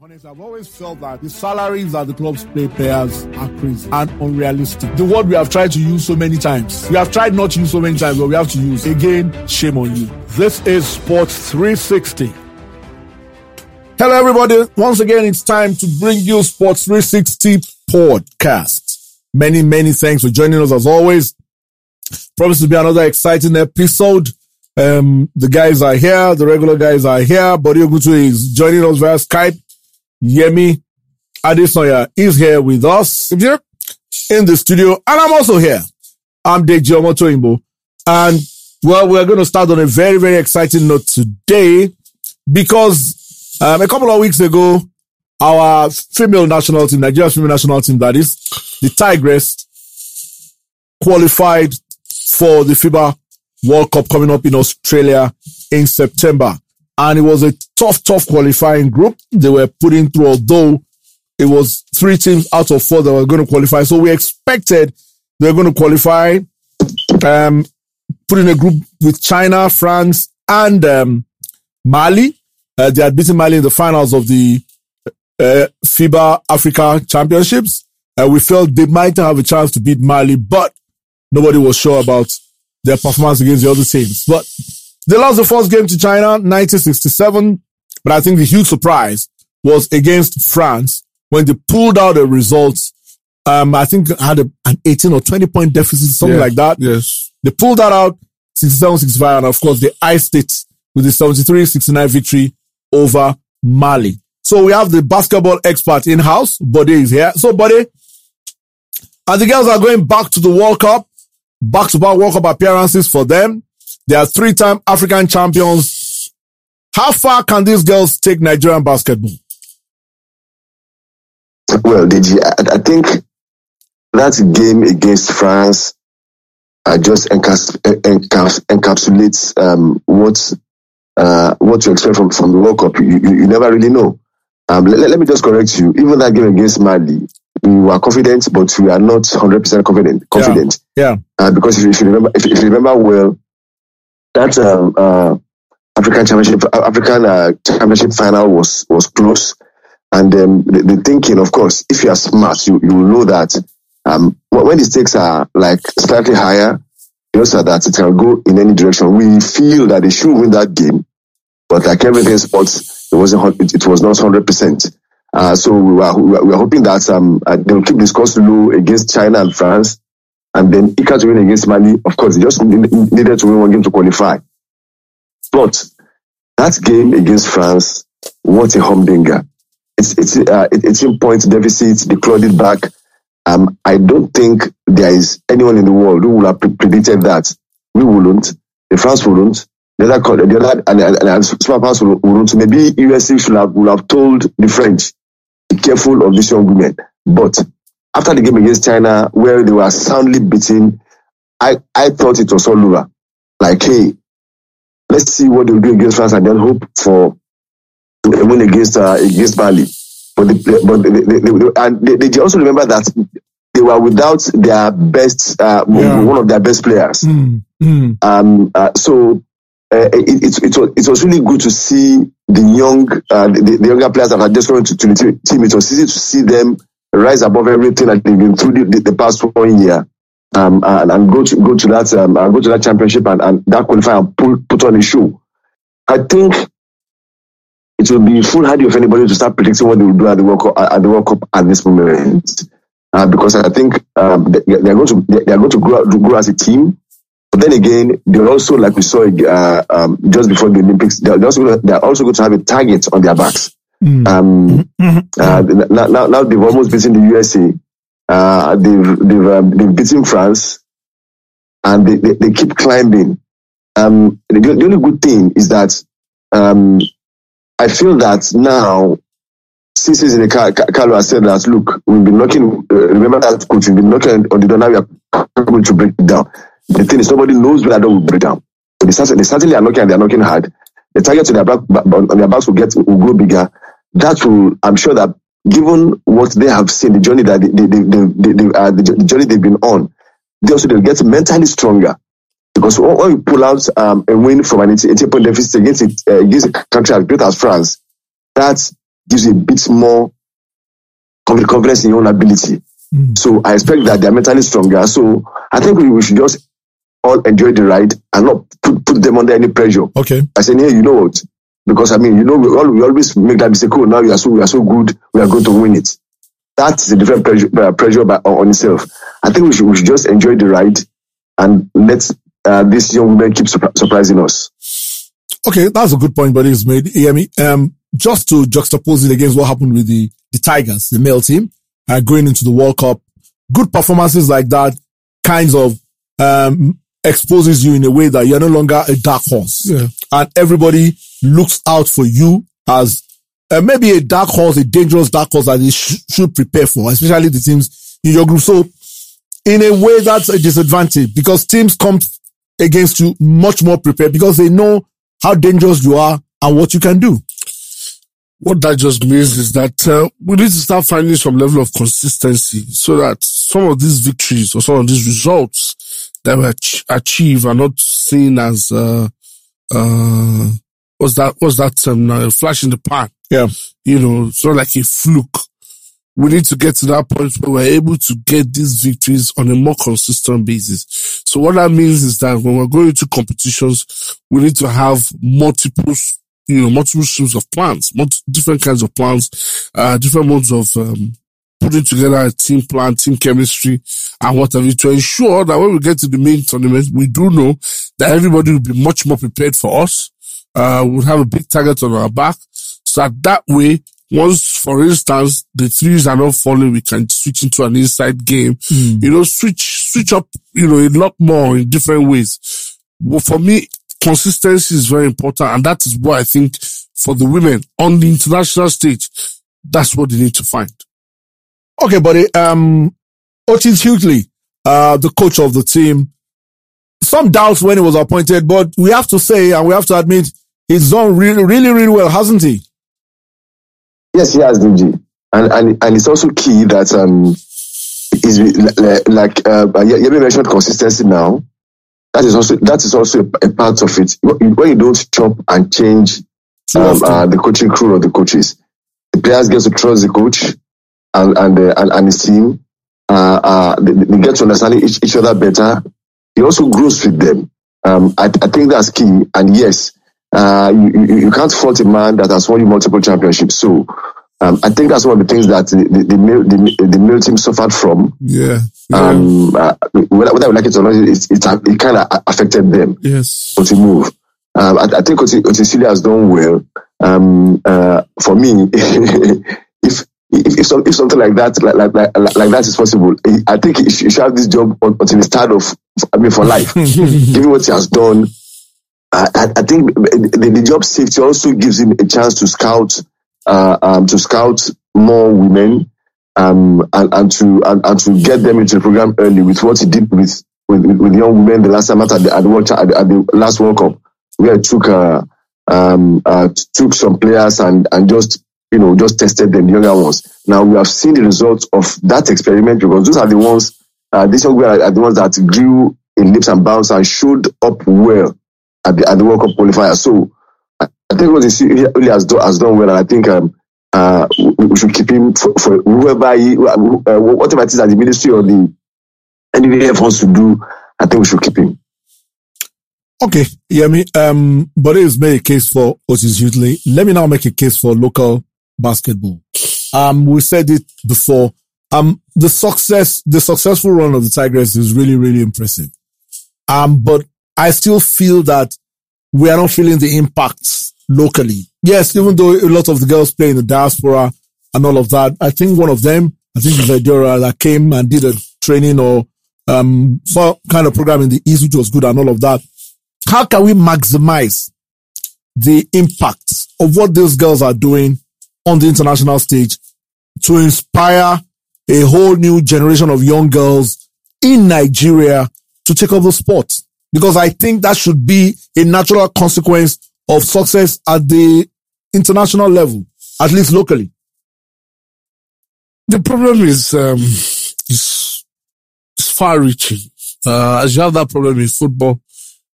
Honestly, I've always felt that the salaries that the clubs pay players are crazy and unrealistic. The word we have tried to use so many times. We have tried not to use so many times, but we have to use. Again, shame on you. This is Sports 360. Hello, everybody. Once again, it's time to bring you Sports 360 podcast. Many, many thanks for joining us as always. Promise to be another exciting episode. Um, the guys are here. The regular guys are here. Bode Ogutu is joining us via Skype. Yemi Adesanya is here with us in the studio, and I'm also here. I'm Deji Omotoyinbo, and well, we're going to start on a very, very exciting note today because um, a couple of weeks ago, our female national team, Nigeria's female national team, that is the Tigress, qualified for the FIBA World Cup coming up in Australia in September and it was a tough, tough qualifying group they were putting through, although it was three teams out of four that were going to qualify. So we expected they were going to qualify, um, put in a group with China, France, and um, Mali. Uh, they had beaten Mali in the finals of the uh, FIBA Africa Championships. Uh, we felt they might have a chance to beat Mali, but nobody was sure about their performance against the other teams. But they lost the first game to China, 1967. But I think the huge surprise was against France when they pulled out the results. Um, I think had a, an 18 or 20 point deficit, something Yeah. like that. Yes. They pulled that out 67 65. And of course, they iced it with the 73 69 victory over Mali. So we have the basketball expert in house. Bode is here. So, Bode, and the girls are going back to the World Cup, back to back World Cup appearances for them. They are three time African champions. How far can these girls take Nigerian basketball? Well, Deji, I, I think that game against France uh, just encaps, encaps, encapsulates um, what uh, what you expect from, from the World Cup. You, you, you never really know. Um, let, let me just correct you. Even that game against Mali, we were confident, but we are not 100% confident. confident. Yeah. Uh, because if you, if you remember, if, if you remember well, that um, uh, African championship, African uh, championship final was was close. And um, the, the thinking, of course, if you are smart, you, you know that um, when the stakes are like slightly higher, you know, so that it can go in any direction. We feel that they should win that game, but like everything sports, it wasn't. It, was not hundred percent. Uh, so we were, we were hoping that um, uh, they'll keep the scores low against China and France, and then Ika to win against Mali. Of course, they just needed to win one game to qualify. But that game against France, what a humdinger! It's it's uh, it- it's in point deficit. They clawed it back. Um, I don't think there is anyone in the world who would have pre- predicted that. We wouldn't. The France wouldn't. The other, the other, and, and, and smart parts wouldn't. Maybe USA should have would have told the French, be careful of these young women. But after the game against China, where they were soundly beaten, I I thought it was all over. Like, hey, let's see what they'll do against France and then hope for a win against uh, against Mali. But they, but they, they, they, and they, they also remember that they were without their best uh, Yeah. one of their best players. Mm, mm, Um, uh, so uh, it, it, it, was, it was really good to see the young uh, the, the younger players that are just coming to, to the team. It was easy to see them rise above everything that they've been through the, the, the past one year. Um, and, and go to go to that um, go to that championship and, and that qualify and put, put on a show. I think it will be foolhardy of anybody to start predicting what they will do at the World Cup at the World Cup at this moment, uh, because I think um, they, they are going to they are going to grow, grow as a team. But then again, they're also like we saw uh, um, just before the Olympics. They're also they're also going to have a target on their backs. Mm, Um, mm, uh, now, now, now they've almost beaten the USA. Uh, they've they've um, they've beaten France, and they, they, they keep climbing. Um, the, the only good thing is that um, I feel that now, since he's in the car, Ca- Carlo has said that look, we've been knocking. Uh, remember that coach, we've been knocking on the door. Now we are going to break it down. The thing is, nobody knows when that door will break down. They, certainly, they certainly are knocking and they are knocking hard. The target to their back on their backs will get will grow bigger. That will, I'm sure that given what they have seen, the journey that they, they, they, they, they, uh, the, journey they've been on, they also they'll get mentally stronger. Because when when you pull out um, a win from an 18 point deficit against, it, uh, against a country as great as France, that gives you a bit more confidence in your own ability. Mm. So I expect that they're mentally stronger. So I think we, we should just all enjoy the ride and not put, put them under any pressure. Okay. I said, hey, you know what? Because I mean, you know, we, all, we always make that mistake. Oh, now we are so we are so good, we are going to win it. That's a different pressure, uh, pressure by, on itself. I think we should, we should just enjoy the ride and let uh, these young women keep surprising us. Okay, that's a good point, but it's made. Yeah, me. Um, just to juxtapose it against what happened with the the Tigers, the male team, uh, going into the World Cup, good performances like that, kinds of um, exposes you in a way that you're no longer a dark horse. Yeah. And everybody looks out for you as uh, maybe a dark horse, a dangerous dark horse that they sh- should prepare for, especially the teams in your group. So in a way, that's a disadvantage because teams come against you much more prepared because they know how dangerous you are and what you can do. What that just means is that uh, we need to start finding some level of consistency so that some of these victories or some of these results that we ach- achieve are not seen as uh, uh, what's that? What's that term now? A flash in the pan. Yeah, you know, it's not like a fluke. We need to get to that point where we're able to get these victories on a more consistent basis. So what that means is that when we're going to competitions, we need to have multiple you know, multiple streams of plans, multiple, different kinds of plans, uh, different modes of, um, putting together a team plan, team chemistry, and what have you to ensure that when we get to the main tournament, we do know that everybody will be much more prepared for us. Uh, we'll have a big target on our back. So that, that way, once, for instance, the threes are not falling, we can switch into an inside game. Mm. You know, switch, switch up, you know, a lot more in different ways. Well, for me, consistency is very important. And that is what I think for the women on the international stage, that's what they need to find. Okay, buddy. Um, Otis Hughley, uh, the coach of the team, some doubts when he was appointed, but we have to say, and we have to admit, he's done really, really, really well, hasn't he? Yes, he has, DG. And, and, and it's also key that, um, is like, uh, Yemi mentioned consistency now. That is also, that is also a, a part of it. When you don't chop and change, um, uh, the coaching crew or the coaches, the players get to trust the coach and, and, uh, and, and his team. Uh, uh, they, they, get to understand each, each other better. He also grows with them. Um, I, I think that's key. And yes, uh, you, you, can't fault a man that has won you multiple championships. So um, I think that's one of the things that the, the, the, male, the, the male team suffered from. Yeah. yeah. Um, uh, whether, whether I like it or not, it, it, it kind of affected them. Yes. To move. Um, I, I think Otis Hughley has done well. Um, uh, for me, if, if, if, if, something like that, like, like, like, like that is possible, I think he should have this job until the start of, I mean, for life. Given what he has done, I, I think the, the, job safety also gives him a chance to scout, uh, um, to scout more women, um, and, and to and, and, to get them into the program early with what he did with with, with young women the last time at the at the, at the, last World Cup, where he took uh, um, uh, took some players and and just you know just tested them, the younger ones. Now we have seen the results of that experiment because those are the ones, uh, these young women are the ones that grew in leaps and bounds and showed up well at the, at the World Cup qualifier. So I, think what he really has done, has done well, and I think um, uh, we, should keep him for, for whoever he, uh, whatever it is that the ministry or the NVF wants to do. I think we should keep him. Okay, yeah, me. Um, but it's made a case for Otis Hughley. Let me now make a case for local basketball. Um, we said it before. Um, the success, the successful run of the Tigers is really, really impressive. Um, but I still feel that we are not feeling the impacts locally. Yes, even though a lot of the girls play in the diaspora and all of that, I think one of them, I think Vedora that came and did a training or um some kind of program in the East, which was good and all of that. How can we maximize the impact of what those girls are doing on the international stage to inspire a whole new generation of young girls in Nigeria to take up the sport? Because I think that should be a natural consequence of success at the international level, at least locally. The problem is, um, is, is far reaching. Uh, as you have that problem in football,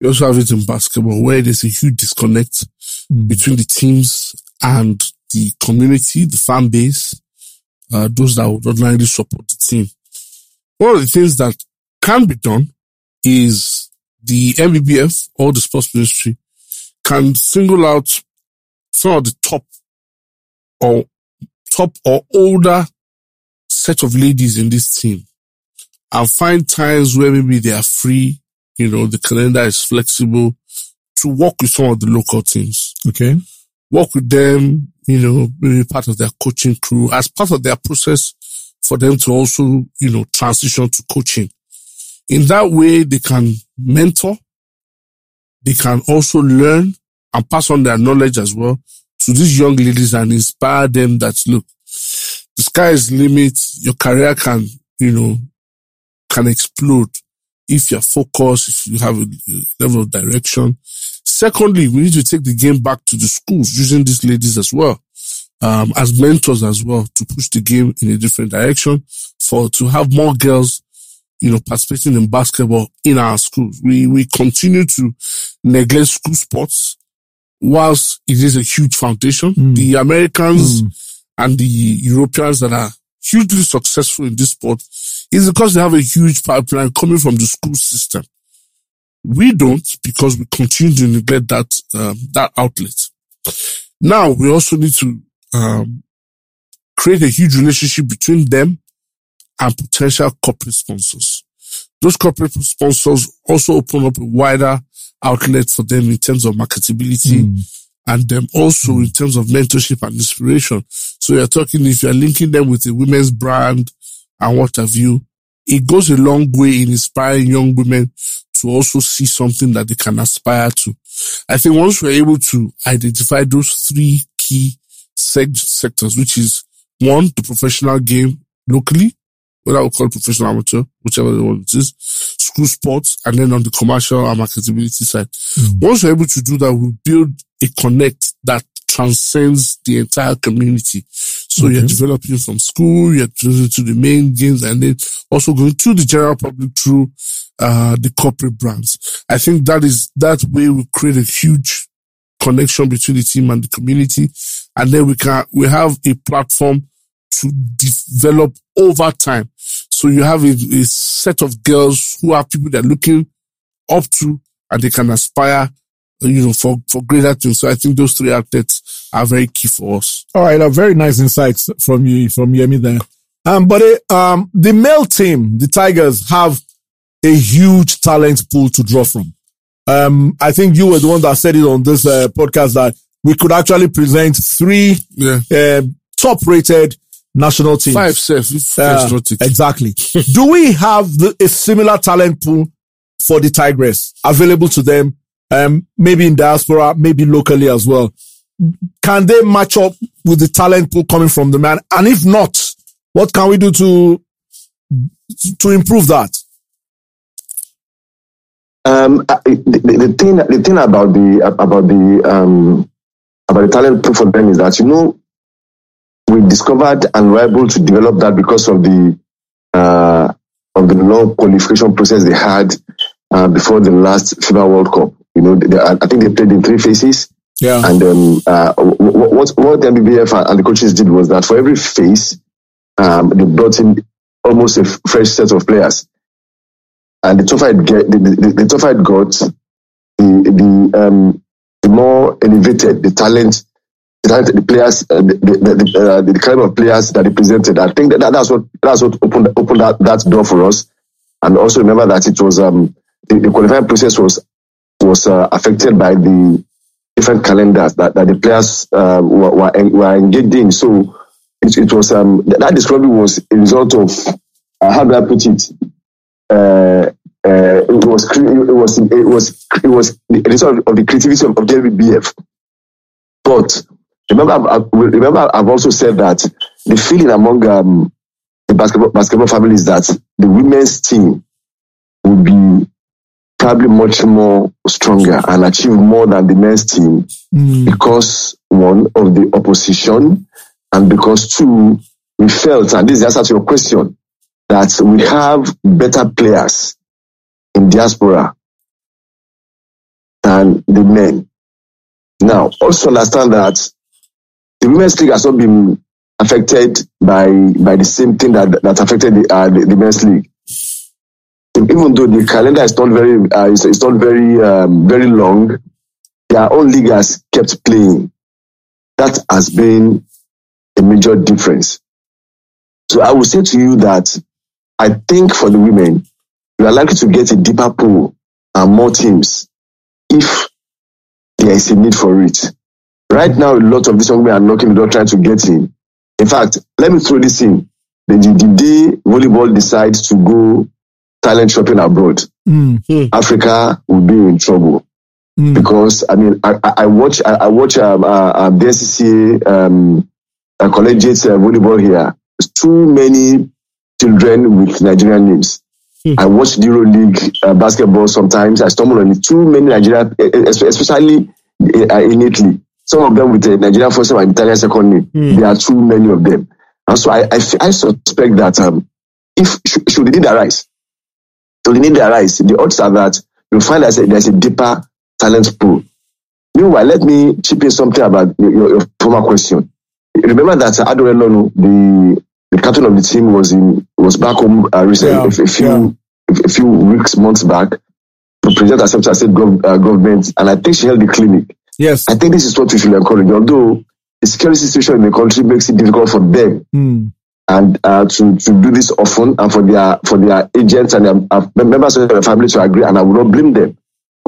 you also have it in basketball where there's a huge disconnect mm. between the teams and the community, the fan base, uh, those that would ordinarily support the team. One of the things that can be done is the NBBF or the sports ministry can single out some of the top or top or older set of ladies in this team and find times where maybe they are free, you know, the calendar is flexible to work with some of the local teams. Okay. Work with them, you know, maybe part of their coaching crew as part of their process for them to also, you know, transition to coaching. In that way, they can mentor. They can also learn and pass on their knowledge as well to these young ladies and inspire them that look, the sky is limit. Your career can, you know, can explode if you're focused, if you have a level of direction. Secondly, we need to take the game back to the schools using these ladies as well. Um, as mentors as well to push the game in a different direction for to have more girls you know, participating in basketball in our schools. We, we continue to neglect school sports whilst it is a huge foundation. Mm. The Americans Mm. and the Europeans that are hugely successful in this sport is because they have a huge pipeline coming from the school system. We don't because we continue to neglect that, um, that outlet. Now we also need to, um, create a huge relationship between them and potential corporate sponsors. Those corporate sponsors also open up a wider outlet for them in terms of marketability Mm. and them also in terms of mentorship and inspiration. So you're talking if you're linking them with a women's brand and what have you, it goes a long way in inspiring young women to also see something that they can aspire to. I think once we're able to identify those three key seg- sectors, which is one, the professional game locally, whether we call it professional amateur, whichever one it is, school sports, and then on the commercial and marketability side. Once we're able to do that, we build a connect that transcends the entire community. So you're developing from school, you're to, to the main games, and then also going to the general public through uh, the corporate brands. I think that is that way we create a huge connection between the team and the community, and then we can we have a platform to develop over time. So you have a, a set of girls who are people that are looking up to and they can aspire, you know, for, for greater things. So I think those three outlets are very key for us. All right, a very nice insights from you, from Yemi there. Um, but uh, um, the male team, the Tigers, have a huge talent pool to draw from. Um, I think you were the one that said it on this uh, podcast that we could actually present three Yeah. uh, top-rated national teams. Five self, Uh, it's not it. exactly. Do we have the, a similar talent pool for the Tigress available to them? Um, maybe in diaspora, maybe locally as well. Can they match up with the talent pool coming from the man? And if not, what can we do to, to improve that? Um, uh, the, the, the thing, the thing about the about the um, about the talent pool for them is that you know we discovered and were able to develop that because of the uh, of the long qualification process they had uh, before the last FIBA World Cup. You know, they, I think they played in three phases. Yeah. And um, uh, wh- wh- what what the NBBF and the coaches did was that for every phase, um, they brought in almost a fresh set of players. And the tougher it get, the, the, the tougher it got, the the um, the more elevated the talent, the, the players, uh, the the, uh, the kind of players that they presented. I think that, that that's what that's what opened opened that, that door for us. And also remember that it was um the, the qualifying process was was uh, affected by the different calendars that, that the players uh, were, were, were engaged in. So it, it was um, that, that discovery was a result of uh, how do I put it? Uh, it was it was it was it was the result of the creativity of, of NBBF. But remember, I've, I've- remember, I've also said that the feeling among um, the basketball basketball family is that the women's team will be probably much more stronger and achieve more than the men's team because one of the opposition and because two we felt and this is the answer to your question that we have better players in diaspora than the men. Now also understand that the women's league has not been affected by by the same thing that that affected the uh, the, the men's league. Even though the calendar is not very uh, it's, it's not very um, very long, their own league has kept playing. That has been a major difference. So I will say to you that I think for the women, we are likely to get a deeper pool and more teams if there is a need for it. Right now, a lot of these young men are knocking the door trying to get in. In fact, let me throw this in. The, the, day volleyball decides to go talent shopping abroad, Mm, Africa will be in trouble mm, because I mean I, I watch I, I watch um, uh, uh, the um, uh, collegiate uh, volleyball here. There's too many children with Nigerian names. Hmm. I watch the Euro League uh, basketball sometimes. I stumble on it. Too many Nigerian, especially uh, in Italy. Some of them with a Nigerian first and Italian second name. Hmm. There are too many of them. And so I, I, f- I suspect that um, if should, should the need arise, should the need arise, the odds are that you'll find that there's a, there's a deeper talent pool. Meanwhile, let me chip in something about your, your, your former question. Remember that uh, Adaora Elonu, the the captain of the team, was in was back home uh, recently, Yeah, a, a few yeah. a few weeks, months back, to present herself to a state gov- uh, government, and I think she held the clinic. Yes. I think this is what we should encourage. Although the security situation in the country makes it difficult for them Mm, and uh, to, to do this often and for their for their agents and their, uh, members of their family to agree and I will not blame them.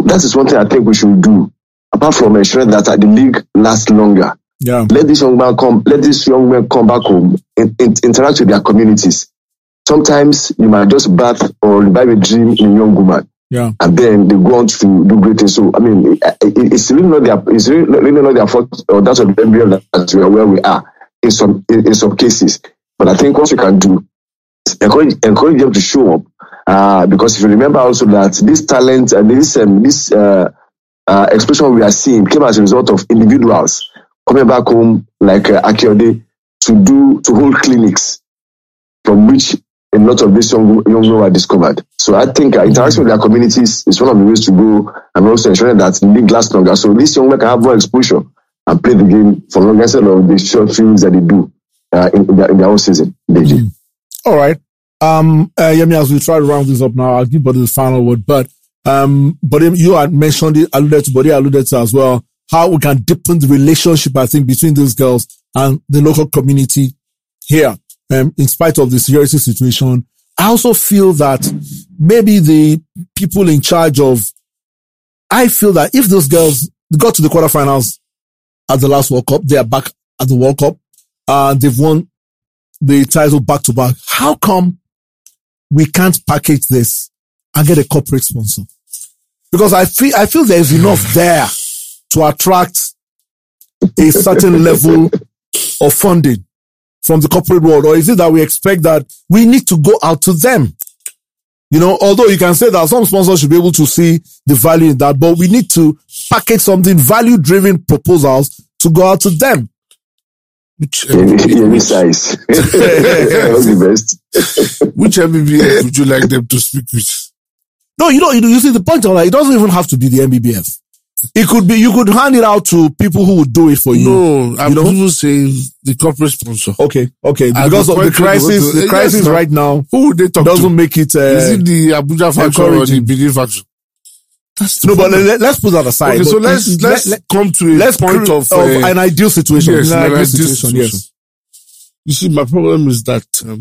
That is one thing I think we should do. Apart from ensuring that the league lasts longer. yeah. Let this young man come, let this young man come back home, and, in, interact with their communities. Sometimes you might just bath or revive a dream in a young woman Yeah. and then they go on to do great things. So I mean, it, it- it's really not their it's really, really not their fault or that's the embryo that we are where we are in some in, in some cases. But I think what we can do is encourage encourage them to show up. Uh, because if you remember also that this talent and this um, this uh, uh, explosion we are seeing came as a result of individuals coming back home like uh, Akiode to do to hold clinics from which a lot of these young young were discovered. So I think uh, interaction with their communities is one of the ways to go, and also ensuring that the league lasts longer. So these young men can have more exposure and play the game for longer instead of the short fields that they do uh, in, in, their, in their own season. Deji. All right. Um, uh, Yemi, as we try to round this up now, I'll give Buddy the final word. But, um, but you had mentioned it, alluded to, Buddy alluded to as well, how we can deepen the relationship, I think, between these girls and the local community here. Um, in spite of the security situation, I also feel that maybe the people in charge of, I feel that if those girls got to the quarterfinals at the last World Cup, they are back at the World Cup, uh, they've won the title back to back. How come we can't package this and get a corporate sponsor? Because I feel, I feel there's enough there to attract a certain level of funding from the corporate world. Or is it that we expect that we need to go out to them? You know, although you can say that some sponsors should be able to see the value in that, but we need to package something value driven proposals to go out to them. Which Yemi Yemi which, size. That's the best. which NBBF would you like them to speak with? No, you know, you, you see the point of that. It doesn't even have to be the NBBF. It could be, you could hand it out to people who would do it for you. No, I'm you know? even saying the corporate sponsor. Okay, okay. At Because the of the point where they crisis, to- the crisis no. right now Who would they talk doesn't to? make it, uh, Is it the Abuja faction or the. Benin the no, but let, us put that aside. Okay, so let's let- let's let- come to a let's point of, uh, an ideal situation. yes, an ideal situation, situation. yes. You see, my problem is that um,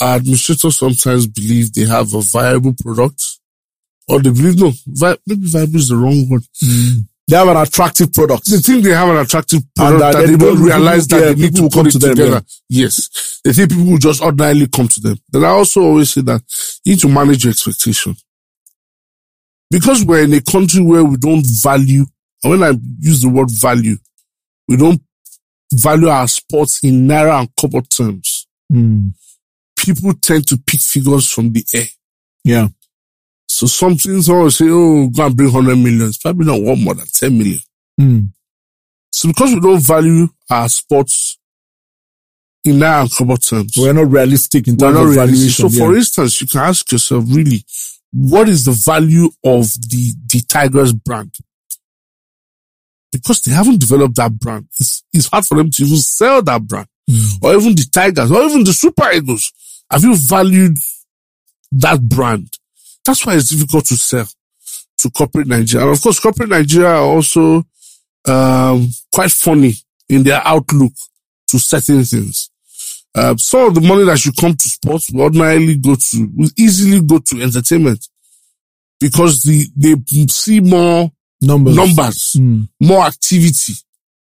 our administrators sometimes believe they have a viable product, or they believe no, vi- maybe viable is the wrong word. They have an attractive product. They think they have an attractive And product that that, they don't realize people- that yeah, they need to come to them, together. Yes, they think people will just ordinarily come to them. Then I also always say that you need to manage your expectation because we're in a country where we don't value. And when I use the word value, we don't value our sports in naira and kobo terms. Mm, People tend to pick figures from the air. yeah. So something someone say, "Oh, go and bring hundred million." It's probably not one more than ten million. Mm, So because we don't value our sports in naira and terms, we're not realistic in terms of valuation. So yeah. for instance, you can ask yourself, really, what is the value of the the Tigers brand? because they haven't developed that brand. It's, it's hard for them to even sell that brand. Or even the Tigers, or even the Super Eagles. Have you valued that brand? That's why it's difficult to sell to corporate Nigeria. And of course, corporate Nigeria are also um, quite funny in their outlook to certain things. Uh, some of the money that should come to sports will ordinarily go to, will easily go to entertainment because the, they see more Numbers. numbers, Mm. more activity.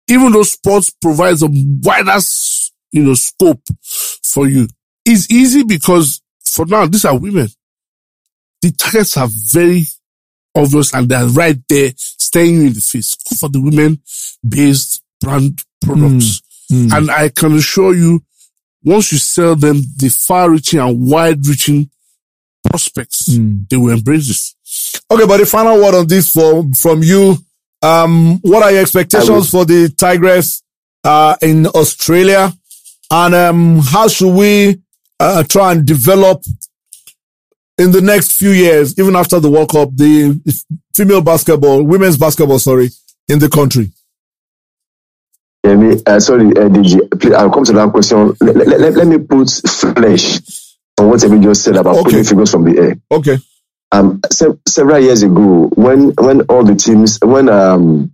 Even though sports provides a wider, you know, scope for you. It's easy because for now, these are women. The targets are very obvious and they're right there staring you in the face. Go for the women based brand products. Mm. And I can assure you, once you sell them the far reaching and wide reaching prospects, Mm. they will embrace this. Okay, but the final word on this from from you. Um, what are your expectations for the Tigress uh, in Australia, and um, how should we uh, try and develop in the next few years, even after the World Cup, the female basketball, women's basketball, sorry, in the country? Uh, sorry, uh, DG, please, I'll come to that question. Let, let, let, let me put flesh on what Emi just said about Okay. pulling figures from the air. Okay. um, se- several years ago, when when all the teams, when um,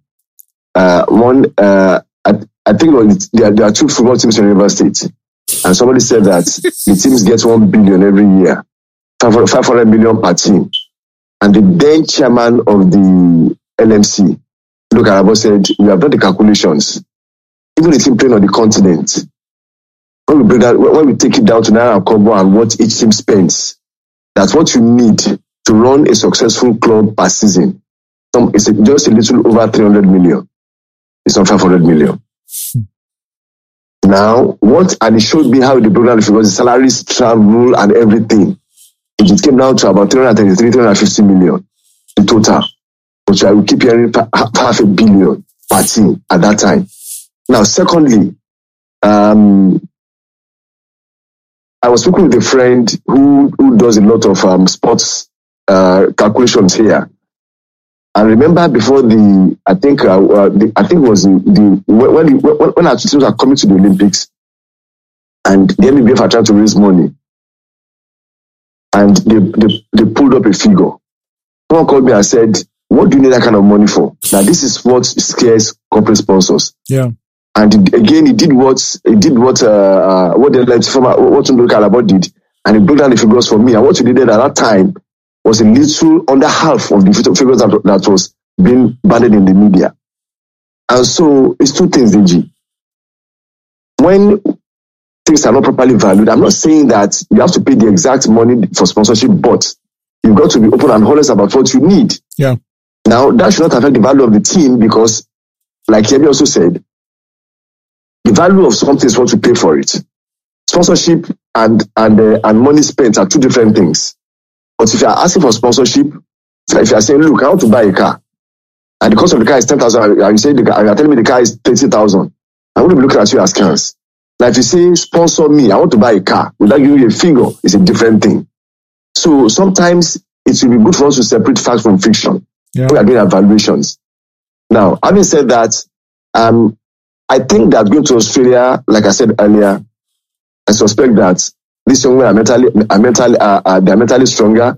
uh, one, uh, I, I think it was, there, are- there are two football teams in River State, and somebody said that the teams get one billion every year, 500 500 million per team, and the then chairman of the LMC, Nduka Irabor said, "We have done the calculations. Even the team playing on the continent." When we bring that, when we take it down to Naira and Kobo and what each team spends, that's what you need to run a successful club per season. Some, it's a, just a little over 300 million. It's not 500 million. Now, what, and it showed me how the program, because the salaries, travel, and everything, it came down to about 333, 350 million in total. Which I will keep hearing half a billion per team at that time. Now, secondly, um, I was speaking with a friend who, who does a lot of um, sports uh, calculations here. I remember before the, I think, uh, the, I think it was the, the when when, when our teams are coming to the Olympics, and the NBF are trying to raise money, and they, they, they pulled up a figure. Someone called me and said, "What do you need that kind of money for? Now this is what scares corporate sponsors." Yeah. And it- again, he did what he did what uh, uh what the like former what Tunde did, and he broke down the figures for me. And what he did at that time was a little under half of the figures that, that was being banded in the media. And so it's two things, DG. When things are not properly valued, I'm not saying that you have to pay the exact money for sponsorship, but you've got to be open and honest about what you need. Yeah. Now, that should not affect the value of the team because, like Yemi also said, the value of something is what you pay for it. Sponsorship and and uh, and money spent are two different things. But if you are asking for sponsorship, if you are saying, "Look, I want to buy a car," and the cost of the car is ten thousand, and you say the car, and you are telling me the car is thirty thousand, going to be looking at you as scans. If you say, "Sponsor me," I want to buy a car without giving you a figure, it's a different thing. So sometimes it will be good for us to separate facts from fiction Yeah. we are doing evaluations. Now, having said that, um, I think that going to Australia, like I said earlier, I suspect that these young men are mentally, are mentally, are, are, they're mentally stronger.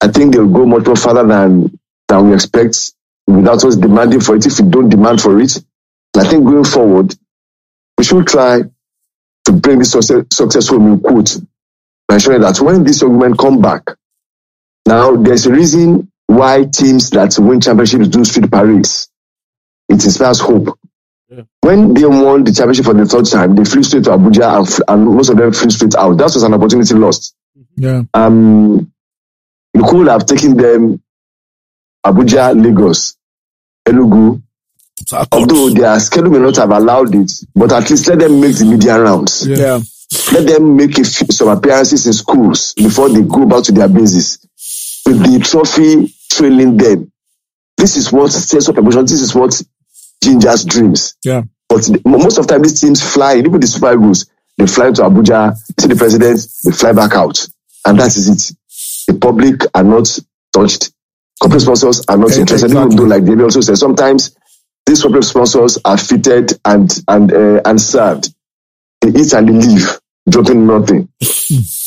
I think they'll go much more further than, than we expect without us demanding for it if we don't demand for it. And I think going forward, should try to bring this success, success home in quote by ensuring that when these young men come back, now there's a reason why teams that win championships do street parades. It inspires hope. Yeah. When they won the championship for the third time, they flew straight to Abuja and, and most of them flew straight out. That was an opportunity lost. Yeah. Um, you could have taken them Abuja, Lagos, Enugu, although their schedule may not have allowed it, but at least let them make the media rounds. Yeah. Let them make a few, some appearances in schools before they go back to their bases with the trophy trailing them. This is what sets up emotion. This is what gingers dreams. Yeah. But the- most of the time, these teams fly, even the Super Eagles, they fly to Abuja, see the president, they fly back out. And that is it. The public are not touched. Corporate sponsors are not interested, exactly. even though, like David also said, sometimes these corporate sponsors are fitted and and uh, and served. They eat and they leave, dropping nothing.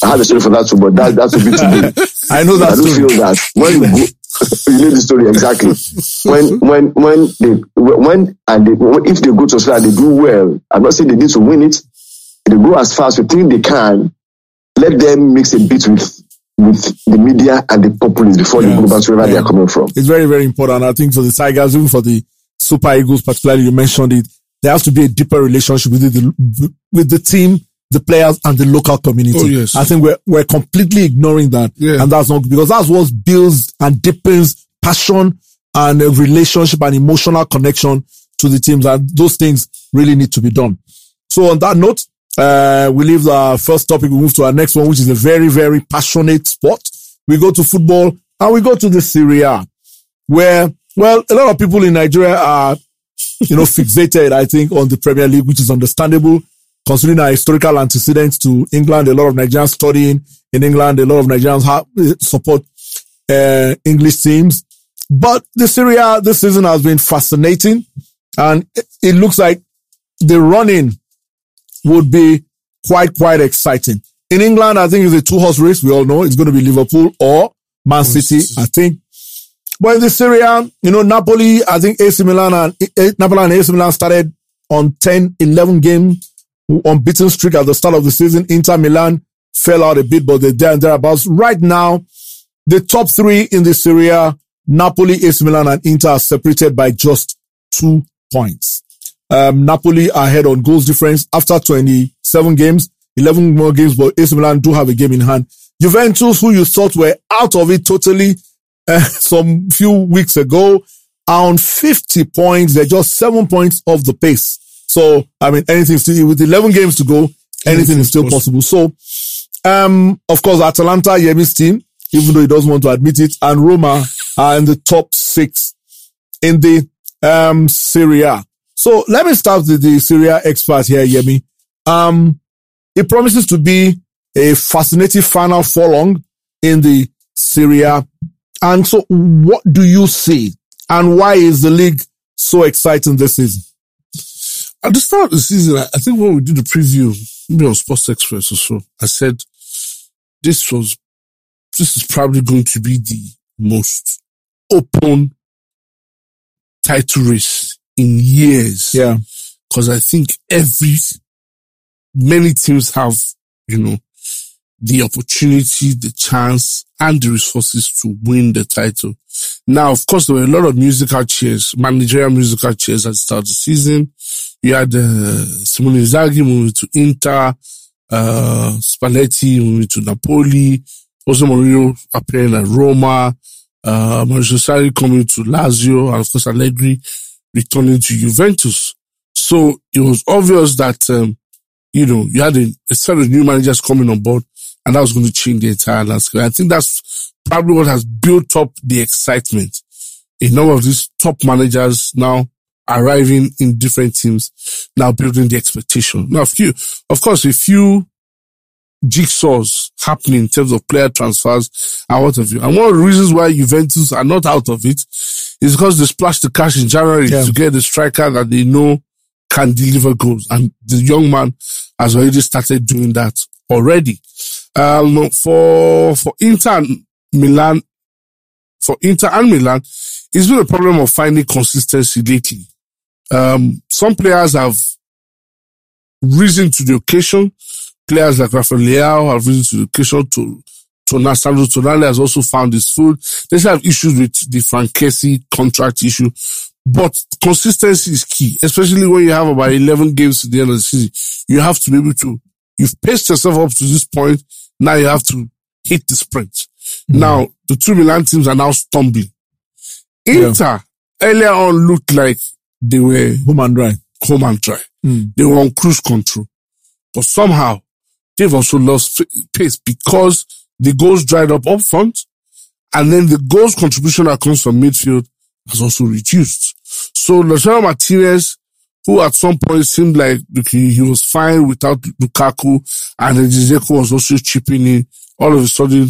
I have a story for that too, but that that's a bit too today. I know that I do story. feel that when you go, you know the story exactly. When when when they when and they, if they go to Australia, they do well. I'm not saying they need to win it. They go as far as you think they can. Let them mix a bit with with the media and the populace before they go back to wherever Yeah. they are coming from. It's very, very important. I think for the Tigers, even for the Super Eagles, particularly, you mentioned it. There has to be a deeper relationship with the with the team, the players, and the local community. Oh, yes. I think we're we're completely ignoring that, Yeah. and that's not because that's what builds and deepens passion and a relationship and emotional connection to the teams, and those things really need to be done. So on that note, uh, we leave the first topic. We move to our next one, which is a very, very passionate sport. We go to football and we go to the Serie A where, well, a lot of people in Nigeria are, you know, fixated, I think, on the Premier League, which is understandable considering our historical antecedents to England. A lot of Nigerians studying in England. A lot of Nigerians have, eh, support, uh, English teams. But the Serie A this season has been fascinating and it, looks like the running would be quite, quite exciting. In England, I think it's a two horse race. We all know it's going to be Liverpool or Man City. City. I think. But in the Serie A, you know, Napoli, I think AC Milan and Napoli and AC Milan started on 10, 11 game on unbeaten streak at the start of the season. Inter Milan fell out a bit, but they're there and thereabouts. Right now, the top three in the Serie A, Napoli, AC Milan, and Inter are separated by just two points. Um, Napoli ahead on goals difference after 27 games, 11 more games, but AC Milan do have a game in hand. Juventus, who you thought were out of it totally uh, some few weeks ago, on 50 points. They're just seven points off the pace. So, I mean, anything still, with 11 games to go, anything is still possible. So, um, of course, Atalanta, Yemi's team, even though he doesn't want to admit it, and Roma are in the top six in the, um, Serie A. So let me start with the Serie A expert here, Yemi. Um, it promises to be a fascinating final furlong in the Serie A. And so what do you see? And why is the league so exciting this season? At the start of the season, I I think when we did the preview, maybe on Sports Express or so, I said this was, this is probably going to be the most open title race in years. Yeah. Cause I think every, many teams have, you know, the opportunity, the chance and the resources to win the title. Now, of course, there were a lot of musical chairs, managerial musical chairs at the start of the season. You had uh, Simone Inzaghi moving to Inter, uh, Spalletti moving to Napoli, Jose Mourinho appearing at Roma, uh, Mauricio Sarri coming to Lazio, and of course Allegri returning to Juventus. So it was obvious that, um, you know, you had a, a set of new managers coming on board, and that was going to change the entire landscape. I think that's probably what has built up the excitement. A number of these top managers now arriving in different teams, now building the expectation. Now, a few, of course, a few jigsaws happening in terms of player transfers and what have you. And one of the reasons why Juventus are not out of it is because they splashed the cash in January Yeah. to get the striker that they know can deliver goals. And the young man has already started doing that already. Um, for, for Inter Milan, for Inter and Milan, it's been a problem of finding consistency lately. Um, some players have risen to the occasion. Players like Rafael Leao have risen to the occasion to, to Sandro Tonali has also found his food. They still have issues with the Franck Kessie contract issue, but consistency is key, especially when you have about 11 games at the end of the season. You have to be able to, you've paced yourself up to this point. Now you have to hit the sprint. Now the two Milan teams are now stumbling. Inter earlier on looked like they were Home and dry. home and dry. Mm. They were on cruise control. But somehow they've also lost pace because the goals dried up up front and then the goals contribution that comes from midfield has also reduced. So Lautaro Martinez, who at some point seemed like he was fine without Lukaku and Dzeko was also chipping in, all of a sudden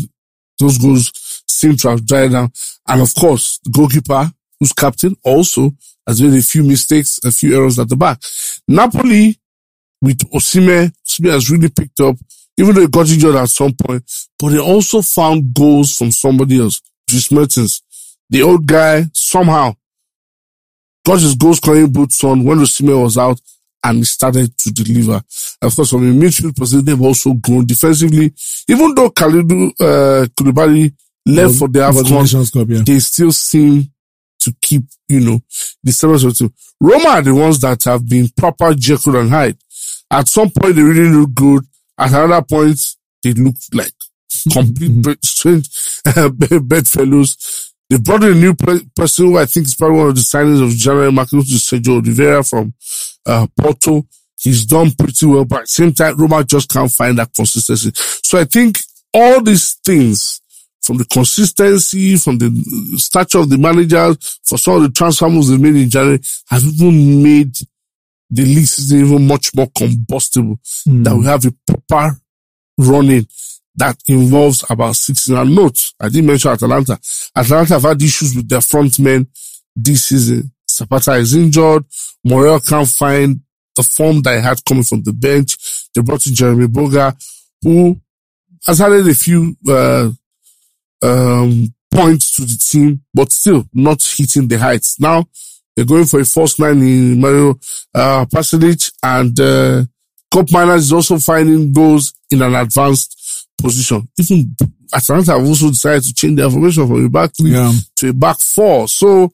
those goals seem to have died down. And of course, the goalkeeper, who's captain, also has made a few mistakes, a few errors at the back. Napoli, with Osimhen, Osimhen has really picked up, even though he got injured at some point, but they also found goals from somebody else, Dries Mertens. The old guy somehow got his goal scoring boots on when Osimhen was out and he started to deliver. Of course, from a midfield position, they've also grown defensively. Even though Kalidou uh, Koulibaly left for the AFCON, yeah. they still seem to keep, you know, the service of the Roma are the ones that have been proper Jekyll and Hyde. At some point, they really look good. At another point, they look like complete strange bedfellows. They brought in a new person who I think is probably one of the signings of January is Sergio Oliveira from uh, Porto. He's done pretty well, but at the same time, Roma just can't find that consistency. So I think all these things, from the consistency, from the stature of the managers, for some of the transfer moves they made in January, have even made the league season even much more combustible. Mm. That we have a proper running that involves about 16 notes. I didn't mention Atalanta. Atalanta have had issues with their front men this season. Zapata is injured. Muriel can't find the form that he had coming from the bench. They brought in Jeremy Boga, who has added a few, uh, um, points to the team, but still not hitting the heights. Now, they're going for a first nine in Mario, uh, and, uh, Koopmeiners is also finding goals in an advanced position. Even Atalanta have also decided to change their formation from a back three yeah. to a back four. So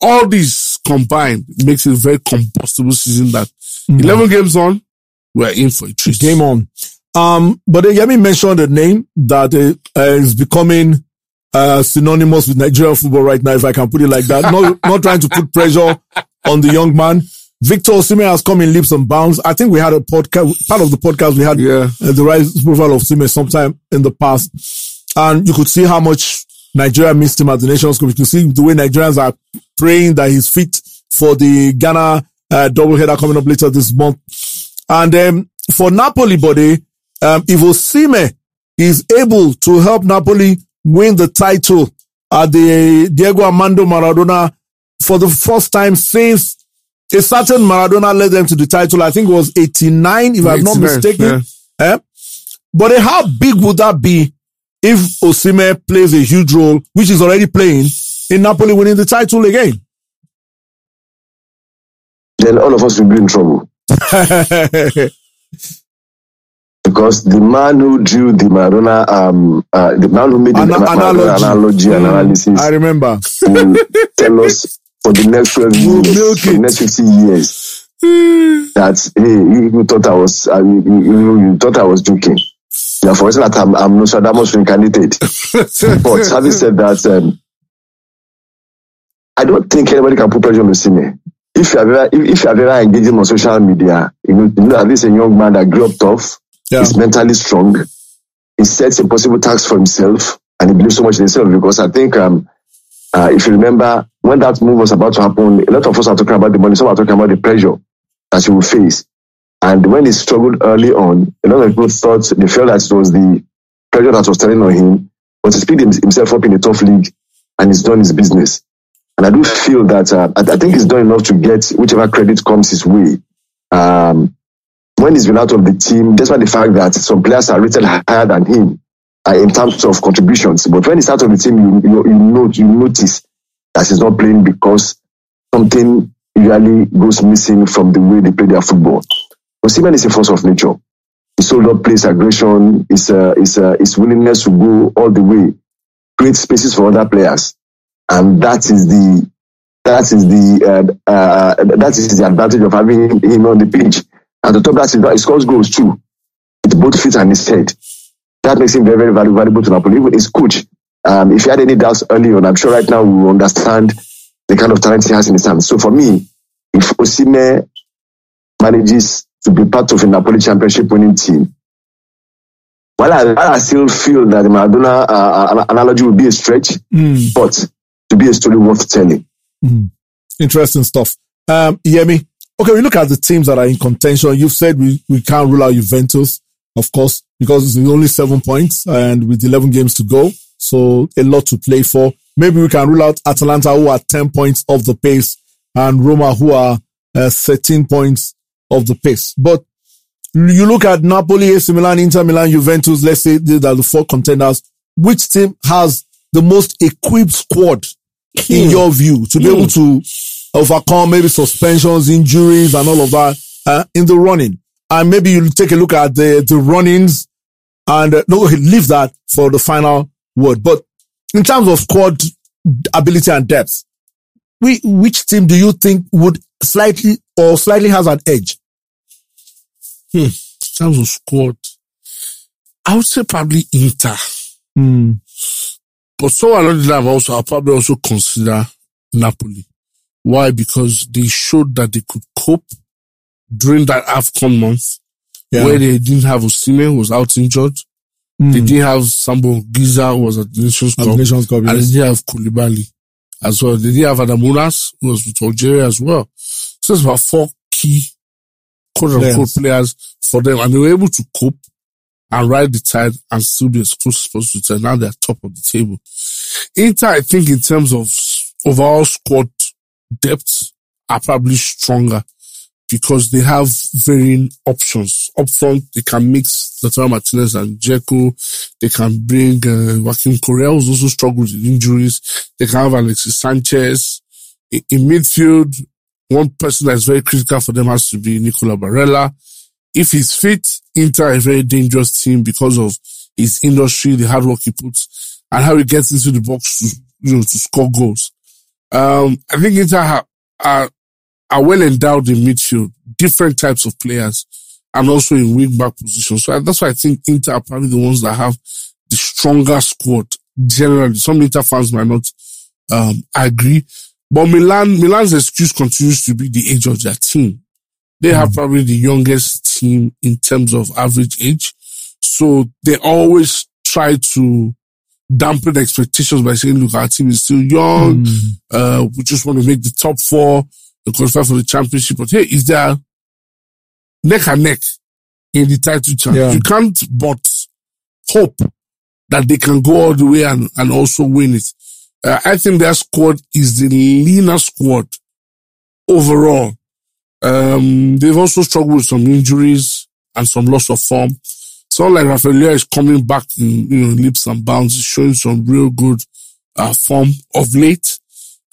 all these combined makes it a very combustible season that mm. 11 games on, we're in for a treat. Game on. Um, but Yemi mentioned a name that uh, is becoming uh, synonymous with Nigerian football right now, if I can put it like that. not, not trying to put pressure on the young man, Victor Osimhen has come in leaps and bounds. I think we had a podcast, part of the podcast we had yeah. uh, the rise profile of Osimhen sometime in the past. And you could see how much Nigeria missed him at the Nations Cup. You can see the way Nigerians are praying that he's fit for the Ghana uh, doubleheader coming up later this month. And um, for Napoli, buddy, um, if Osimhen is able to help Napoli win the title at the Diego Armando Maradona for the first time since a certain Maradona led them to the title. I think it was 89, if I'm not mistaken. Yeah. Eh? But how big would that be if Osimhen plays a huge role, which is already playing, in Napoli winning the title again? Then all of us will be in trouble. because the man who drew the Maradona, um, uh, the man who made the Ana- analogy, analogy and analysis, I remember, will tell us for the next 12 years, for the next 50 years. that, hey, you thought I was, uh, you, you, you, thought I was joking. Yeah, for instance, that I'm, I'm Nostradamus reincarnated. but having said that, um, I don't think anybody can put pressure on Osimhen. If you have ever, if, if you have ever engaged him on social media, you know, you know this is a young man that grew up tough, yeah. he's mentally strong, he sets a possible task for himself, and he believes so much in himself because I think, um, uh, if you remember, when that move was about to happen, a lot of us are talking about the money, some are talking about the pressure that he will face. And when he struggled early on, a lot of people thought they felt that it was the pressure that was turning on him, but he picked himself up in a tough league and he's done his business. And I do feel that uh, I, think he's done enough to get whichever credit comes his way. Um, when he's been out of the team, despite the fact that some players are rated higher than him, uh, in terms of contributions. But when he's out on the team, you, you, you, know, you notice that he's not playing because something usually goes missing from the way they play their football. Osimhen is a force of nature. His sold up plays aggression, his, uh, his, uh, his willingness to go all the way, create spaces for other players. And that is the, that is the, uh, uh, that is the advantage of having him on the pitch. And the top that is, he scores goals too. With both feet and his head. That makes him very, very valuable to Napoli. Even his coach, um, if he had any doubts early on, I'm sure right now we understand the kind of talent he has in his hands. So for me, if Osimhen manages to be part of a Napoli championship winning team, while I, while I still feel that the Maradona uh, uh analogy would be a stretch, mm. but to be a story worth telling. Mm. Interesting stuff. Um, Yemi, okay, we look at the teams that are in contention. You've said we, we can't rule out Juventus of course, because it's only seven points and with 11 games to go. So a lot to play for. Maybe we can rule out Atalanta who are 10 points off the pace and Roma, who are uh, 13 points of the pace. But you look at Napoli, AC Milan, Inter Milan, Juventus, let's say these are the four contenders. Which team has the most equipped squad in your view to be able to overcome maybe suspensions, injuries and all of that uh, in the running? And maybe you'll take a look at the, the runnings and uh, no, leave that for the final word. But in terms of squad ability and depth, we, which team do you think would slightly or slightly has an edge? Hmm. In terms of squad, I would say probably Inter. Hmm. But someone like that, also, I'll probably also consider Napoli. Why? Because they showed that they could cope during that AFCON month Yeah. where they didn't have Osimhen who was out injured. Hmm. They didn't have Zambo Anguissa who was at the Nations Cup. Nations Cup, And they didn't have Koulibaly as well. They didn't have Adam Ounas who was with Algeria as well. So it's about four key quote unquote Players. players for them. And they were able to cope and ride the tide and still be as close as possible to now they're top of the table. Inter, I think in terms of overall squad depth are probably stronger because they have varying options. Up front, they can mix Lautaro Martinez and Dzeko. They can bring uh, Joaquin Correa, who's also struggled with injuries. They can have Alexis Sanchez. In, in midfield, one person that's very critical for them has to be Nicola Barella. If he's fit, Inter a very dangerous team because of his industry, the hard work he puts, and how he gets into the box to, you know, to score goals. Um, I think Inter ha- are, are well endowed in midfield, different types of players, and also in wing back positions. So that's why I think Inter are probably the ones that have the stronger squad generally. Some Inter fans might not, um, agree, but Milan, Milan's excuse continues to be the age of their team. They have probably the youngest team in terms of average age. So they always try to dampen expectations by saying, look, our team is still young. Mm. Uh, we just want to make the top four and qualify for the championship. But hey, is there neck and neck in the title chance? Yeah. You can't but hope that they can go all the way and, and also win it. Uh, I think their squad is the leaner squad overall. Um, they've also struggled with some injuries and some loss of form. So like Rafael Leao is coming back in, you know, leaps and bounds. Showing some real good, uh, form of late.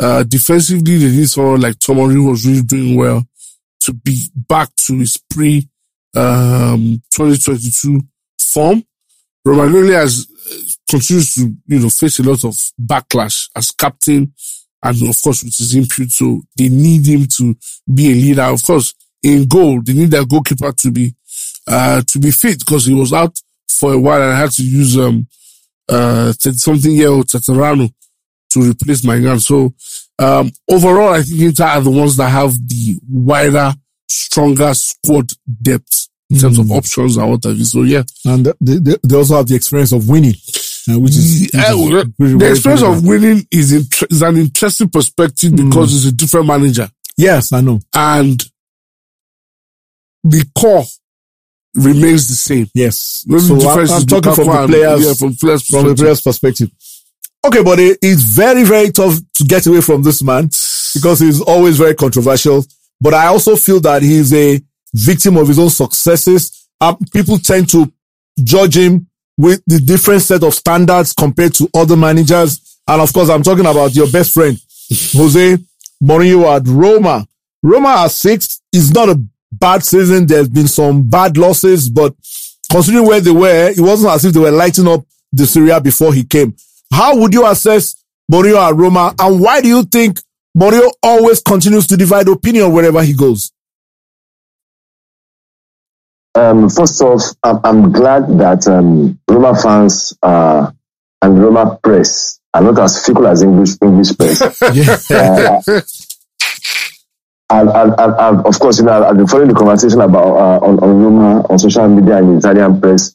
Uh, defensively, they need someone like Tomori was really doing well to be back to his pre, um, 2022 form. Romagnoli has uh, continues to, you know, face a lot of backlash as captain and of course with his input. So they need him to be a leader. Of course, in goal, they need their goalkeeper to be, uh, to be fit because he was out for a while and had to use, um, uh, something year old Tătărușanu to replace Maignan. So, um, overall, I think Inter are the ones that have the wider, stronger squad depth in terms of options and what have you. So yeah, And they, they, they also have the experience of winning, uh, which is, which Yeah, is well, the experience of winning is, inter- is an interesting perspective because it's a different manager yes, I know. and the core remains the same. Yes. So I'm, I'm talking from the players, yeah, from players from the player's perspective. Okay, buddy, it's very, very tough to get away from this man because he's always very controversial. But I also feel that he's a victim of his own successes. Um, people tend to judge him with the different set of standards compared to other managers. And of course, I'm talking about your best friend, Jose Mourinho at Roma. Roma are sixth. It's not a bad season. There's been some bad losses, but considering where they were, it wasn't as if they were lighting up the Serie A before he came. How would you assess Mourinho at Roma, and why do you think Mourinho always continues to divide opinion wherever he goes? Um, first off, I'm, I'm glad that um, Roma fans uh, and Roma press are not as fickle as English English press. Uh, and, and, and, and of course, you know, I've been following the conversation about uh, on, on Roma on social media and Italian press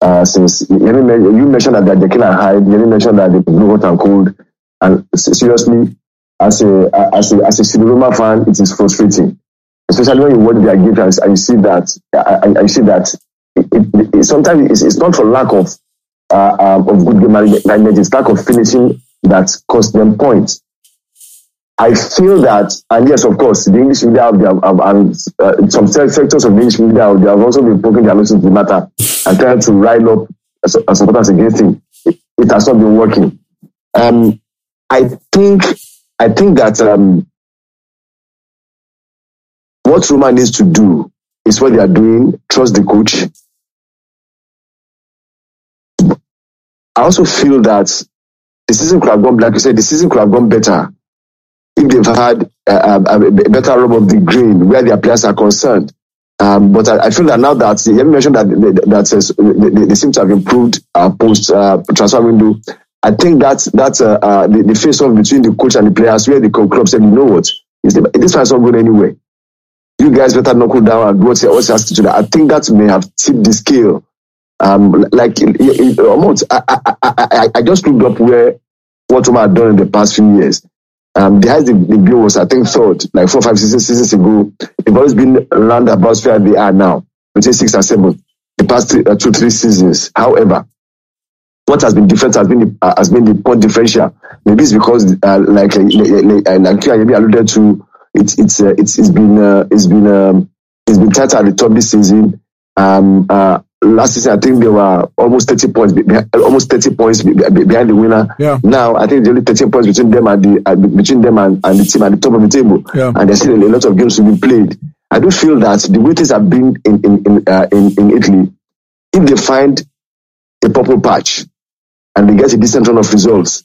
uh, since you, mentioned that they're Jekyll and. You mentioned that they blew hot and cold. And seriously, as a as a as a City Roma fan, it is frustrating, especially when you watch their games and you see that I, I, I see that it, it, it, sometimes it's, it's not for lack of uh, um, of good game management, it's lack of finishing that cost them points. I feel that, and yes, of course, the English media have, have, and uh, some sectors of the English media they have also been poking their nose into the matter and trying to rile up supporters against him. It, it, has not been working. Um, I think, I think that um, what Roma needs to do is what they are doing. Trust the coach. I also feel that the season could have gone, like you said, the season could have gone better if they've had uh, a, a, better rub of the green where their players are concerned. Um, but I, I, feel that now that you mentioned that that says they, they, seem to have improved uh, post uh, transfer window. I think that's that's uh, uh, the, the face off between the coach and the players where the club said, you know what, this fight's not going anywhere. You guys better knuckle down and what's what's has to do that. I think that may have tipped the scale. Um, like almost, I, I, I, I just looked up where what Roma had done in the past few years. Um, the highest the, bill was, I think, third, like four, five, six seasons ago. They've always been around about where they are now, between six and seven, the past three, uh, two, three seasons. However, what has been different has been the, uh, has been the point differential. Maybe it's because, uh, like uh, like you alluded to, it's it's uh, it's it's been uh, it's been um, it's been tighter at the top this season. Um, uh, last season, I think they were almost 30 points, almost 30 points behind the winner. Yeah. Now, I think there's only 13 points between them and the, uh, between them and, and the team at the top of the table. Yeah. And there's still a lot of games to be played. I do feel that the way things have been in, in, in, uh, in, in Italy, if they find a purple patch and they get a decent run of results,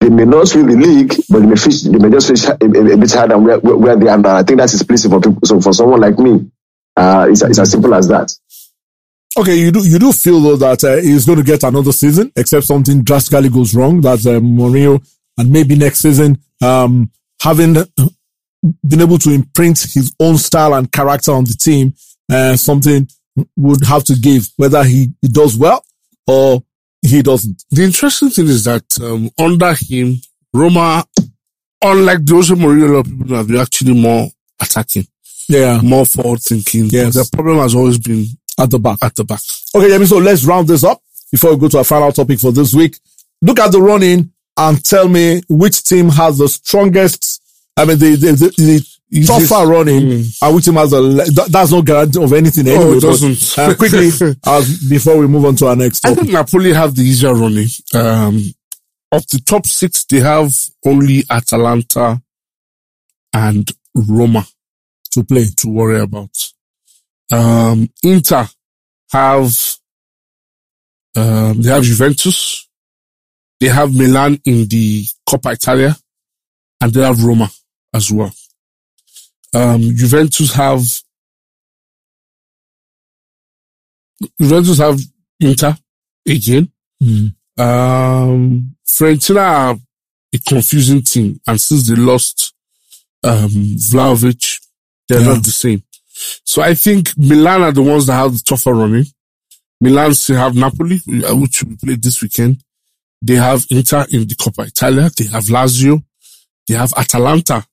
they may not win the league, but they may, fish, they may just fish a, a, a bit harder than where, where they are. now. I think that's explicit for people. So for someone like me, uh, it's, it's as simple as that. Okay, you do you do feel though that uh, he's going to get another season, except something drastically goes wrong. That's uh, Mourinho, and maybe next season, um, having been able to imprint his own style and character on the team, uh, something would have to give, whether he, he does well or he doesn't. The interesting thing is that um, under him, Roma, unlike the Jose Mourinho, a lot of people have been actually more attacking, yeah, more forward thinking. Yes. The problem has always been at the back. At the back. Okay, Yemi, so let's round this up before we go to our final topic for this week. Look at the running and tell me which team has the strongest, I mean, the, the, the, the tougher running mm. and which team has the, that's no guarantee of anything anyway. Oh, it doesn't. But, uh, quickly, as, before we move on to our next topic. I think Napoli have the easier running. Um, of the top six, they have only Atalanta and Roma to play, to worry about. Um, Inter have, um, they have Juventus. They have Milan in the Coppa Italia and they have Roma as well. Um, Juventus have, Juventus have Inter again. Mm. Um, Fiorentina are a confusing team and since they lost, um, Vlahovic, they're yeah. not the same. So I think Milan are the ones that have the tougher running. Milan still have Napoli, uh, which we played this weekend. They have Inter in the Coppa Italia. They have Lazio. They have Atalanta.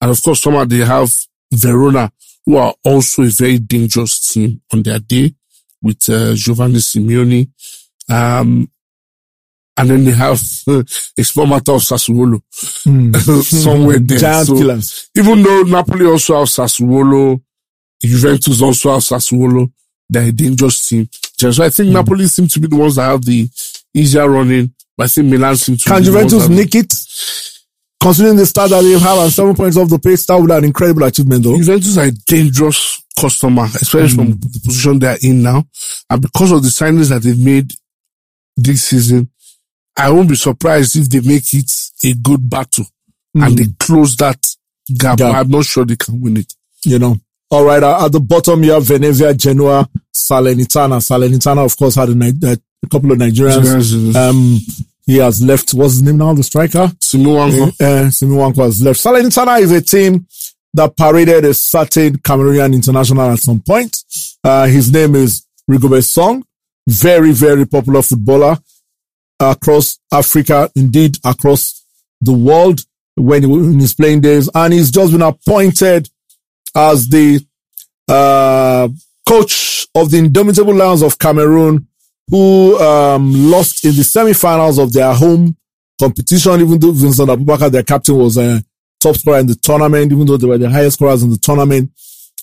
And of course, somehow they have Verona, who are also a very dangerous team on their day with uh, Giovanni Simeone. Um, and then they have uh, a small matter of Sassuolo mm. somewhere there. Giant so, killers. Even though Napoli also have Sassuolo, Juventus also have Sassuolo. They're a dangerous team. So I think mm. Napoli seem to be the ones that have the easier running, but I think Milan seem to Can be Juventus nick it? Considering the start that they have and seven points off the pace, that would be an incredible achievement though. Juventus are a dangerous customer, especially mm. from the position they are in now. And because of the signings that they've made this season, I won't be surprised if they make it a good battle mm. and they close that gap. gap. I'm not sure they can win it. You know, all right. Uh, at the bottom, you have Venezia, Genoa, Salernitana. Salernitana, of course, had a, a couple of Nigerians. Um, he has left. What's his name now? The striker? Simi Nwankwo. Uh, Simi has left. Salernitana is a team that paraded a certain Cameroonian international at some point. Uh, his name is Rigobert Song. Very, very popular footballer across Africa, indeed across the world when he, in his playing days. And he's just been appointed as the uh, coach of the Indomitable Lions of Cameroon, who um, lost in the semi-finals of their home competition, even though Vincent Aboubakar, their captain, was a top scorer in the tournament, even though they were the highest scorers in the tournament.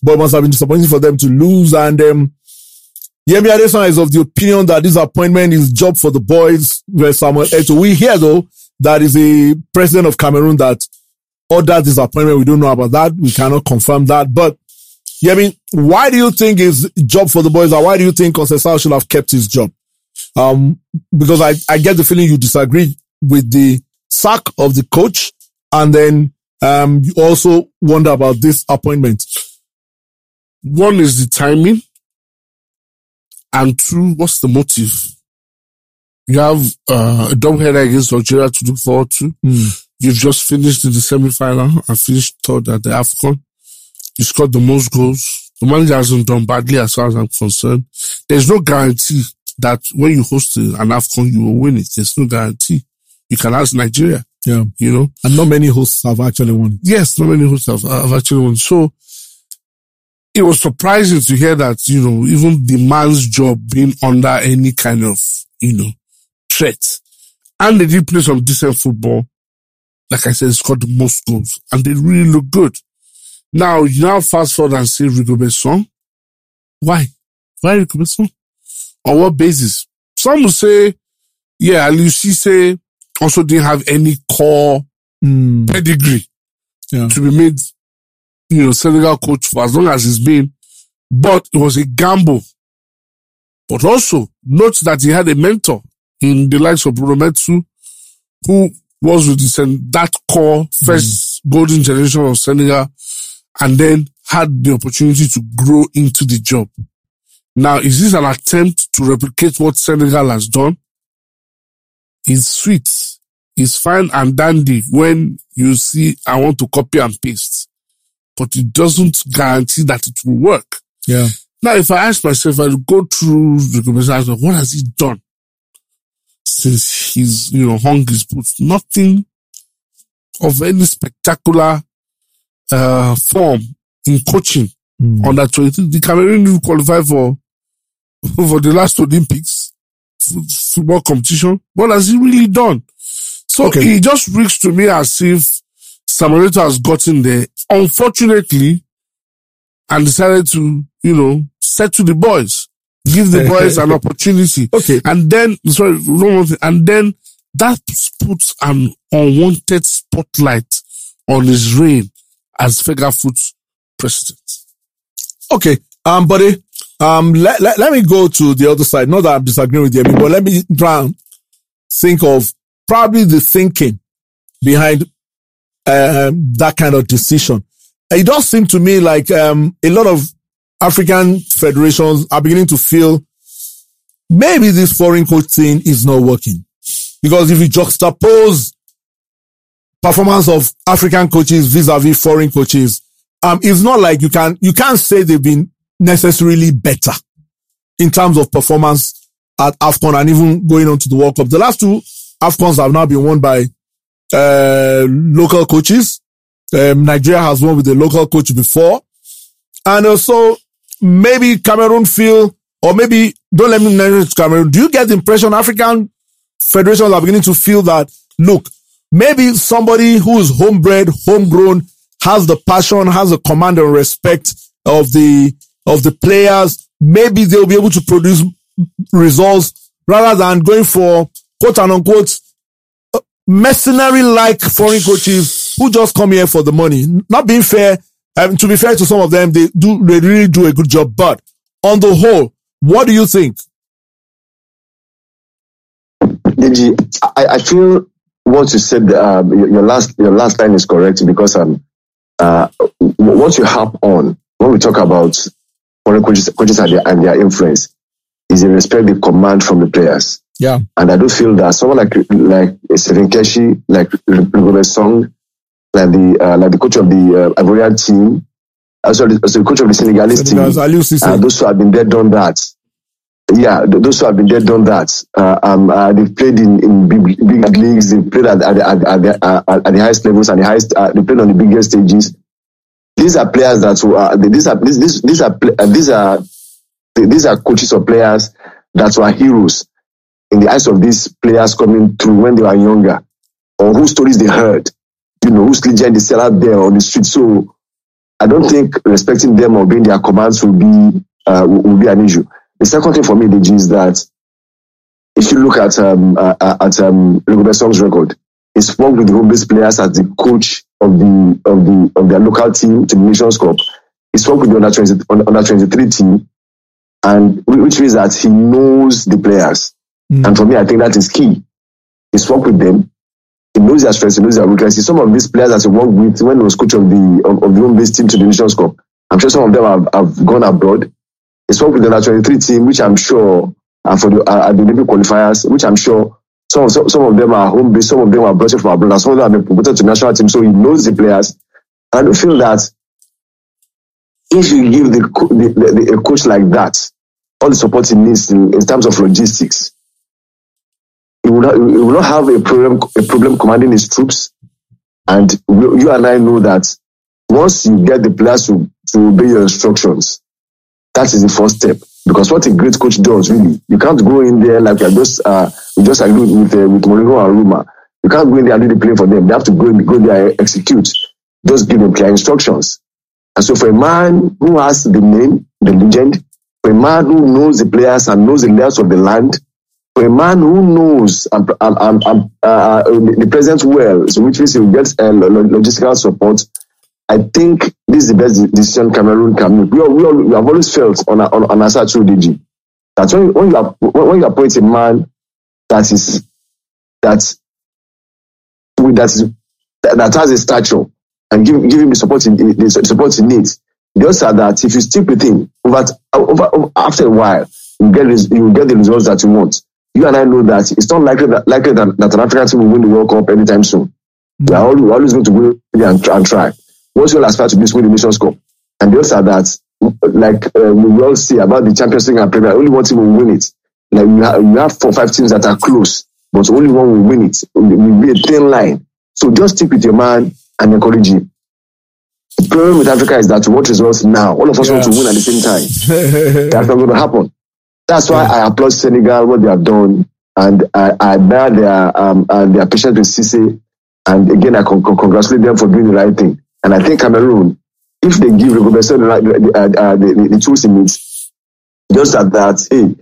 But it must have been disappointing for them to lose. And um, Yemi Adesanya is of the opinion that this appointment is job for the boys. Where Samuel Eto'o. We hear though that is the president of Cameroon that ordered this appointment. We don't know about that. We cannot confirm that. But Yemi, why do you think is job for the boys? Or why do you think Conceição should have kept his job? Um, because I, I get the feeling you disagree with the sack of the coach. And then, um, you also wonder about this appointment. One is the timing. And two, what's the motive? You have uh, a doubleheader against Algeria to look forward to. Mm. You've just finished in the semi-final and finished third at the AFCON. You scored the most goals. The manager hasn't done badly as far as I'm concerned. There's no guarantee that when you host an AFCON, you will win it. There's no guarantee. You can ask Nigeria. Yeah. You know? And not many hosts have actually won. Yes, not many hosts have, have actually won. So, it was surprising to hear that, you know, even the man's job being under any kind of, you know, threat. And they did play some decent football. Like I said, scored the most goals and they really look good. Now, you now fast forward and say Rigobert Song. Why? Why Rigobert Song? On what basis? Some will say, yeah, say also didn't have any core Mm. pedigree Yeah. to be made, you know, Senegal coach for as long as he's been, but it was a gamble. But also note that he had a mentor in the likes of Bruno Metsu, who was with the, Sen- that core first mm. golden generation of Senegal and then had the opportunity to grow into the job. Now, is this an attempt to replicate what Senegal has done? It's sweet. It's fine and dandy when you see, I want to copy and paste, but it doesn't guarantee that it will work. Yeah. Now, if I ask myself, I go through the conversation, what has he done since he's, you know, hung his boots? Nothing of any spectacular, uh, form in coaching Mm. under 23. The Cameroon qualify for, for the last Olympics football competition. What has he really done? So Okay. it just reeks to me as if Eto'o has gotten there, unfortunately, and decided to, you know, settle the boys, give the boys an opportunity. Okay. And then, sorry, one thing. And then that puts an unwanted spotlight on his reign as Fecafoot's president. Okay. Um, buddy, um, let, let, let me go to the other side. Not that I'm disagreeing with you, but let me try and think of probably the thinking behind um, that kind of decision. It does seem to me like um, a lot of African federations are beginning to feel maybe this foreign coach thing is not working. Because if you juxtapose performance of African coaches vis-a-vis foreign coaches, um, it's not like you can, you can't say they've been necessarily better in terms of performance at AFCON and even going on to the World Cup. The last two AFCONs have now been won by, uh, local coaches. Um, Nigeria has won with a local coach before. And also maybe Cameroon feel, or maybe don't let me mention Cameroon. Do you get the impression African federations are beginning to feel that, look, maybe somebody who is homebred, homegrown, has the passion, has the command and respect of the, of the players. Maybe they'll be able to produce results rather than going for quote and unquote mercenary like foreign coaches who just come here for the money. Not being fair, um, to be fair to some of them, they do, they really do a good job. But on the whole, what do you think? I, I feel what you said, your, your last your last line is correct because um, uh, what you harp on when we talk about foreign coaches, coaches and their, and their influence is in respect the command from the players. Yeah. And I do feel that someone like like Stephen Keshi, like Rigobert Song, like the uh, like the coach of the uh, Ivorian team, also the, also the coach of the Senegalese team, Because Aliou Cisse- uh, those who have been there done that. Yeah, those who have been there done that. Uh, um, uh, they've played in, in big, big leagues. They've played at, at, at, at, the, uh, at the highest levels and the highest. Uh, they played on the biggest stages. These are players that were. Uh, these are these these, these are uh, these are these are coaches or players that were heroes in the eyes of these players coming through when they were younger. or whose stories they heard, you know, whose legend is sell out there on the street. So I don't think respecting them or obeying their commands will be uh, will be an issue. The second thing for me, DG, is that if you look at um, uh, uh at um, Song's record, he's worked with the home-based players as the coach of the of the of their local team to the Nations Cup. He's worked with the under 20, under 23 team, and which means that he knows the players. Mm. And for me, I think that is key. He's worked with them. He knows their strengths, he knows their weaknesses. Some of these players that he worked with when he was coach of the of, of the home-based team to the Nations Cup, I'm sure some of them have, have gone abroad. He's worked with the under 23 team, which I'm sure are for the, uh, the Olympic qualifiers, which I'm sure some, some, some of them are home based, some of them are brought from abroad, some of them are promoted to national team. So he knows the players. And I feel that if you give the, the, the, a coach like that all the support he needs in, in terms of logistics, he will, not, he not have a problem a problem commanding his troops. And you and I know that once you get the players to, to obey your instructions, that is the first step. Because what a great coach does, really, you can't go in there like you're just, uh, you just agreed with, uh, with Mourinho and Roma. You can't go in there and do the play for them. They have to go, go there and execute. Just give them clear instructions. And so for a man who has the name, the legend, for a man who knows the players and knows the layers of the land, a man who knows um, um, um, um uh, uh, the present well, so which means he will get uh, logistical support, I think this is the best decision Cameroon can make. We, all, we, all, we have always felt on on, on Asa DG that when, when you when you appoint a man that is that that that has a stature and give give him the support in, the support he needs, the are that if you stick with him over, over, over after a while, you get you get the results that you want. You and I know that it's not likely that likely that, that an African team will win the World Cup anytime soon. We are always, always going to go and, and try once you all aspire to be win the Nations Cup, and the odds are that, like uh, we all see about the Champions League and Premier, only one team will win it. Like you have, you have four five teams that are close, but only one will win it. It will be a thin line. So just stick with your man and encourage him. The problem with Africa is that to watch results now, all of us want to win at the same time. That's not going to happen. That's why I applaud Senegal what they have done, and I, I admire their um and their patience with Cisse. And again, I con- congratulate them for doing the right thing. And I think Cameroon, if they give the, the, uh, uh, the, the, the tools he needs, just at that, hey,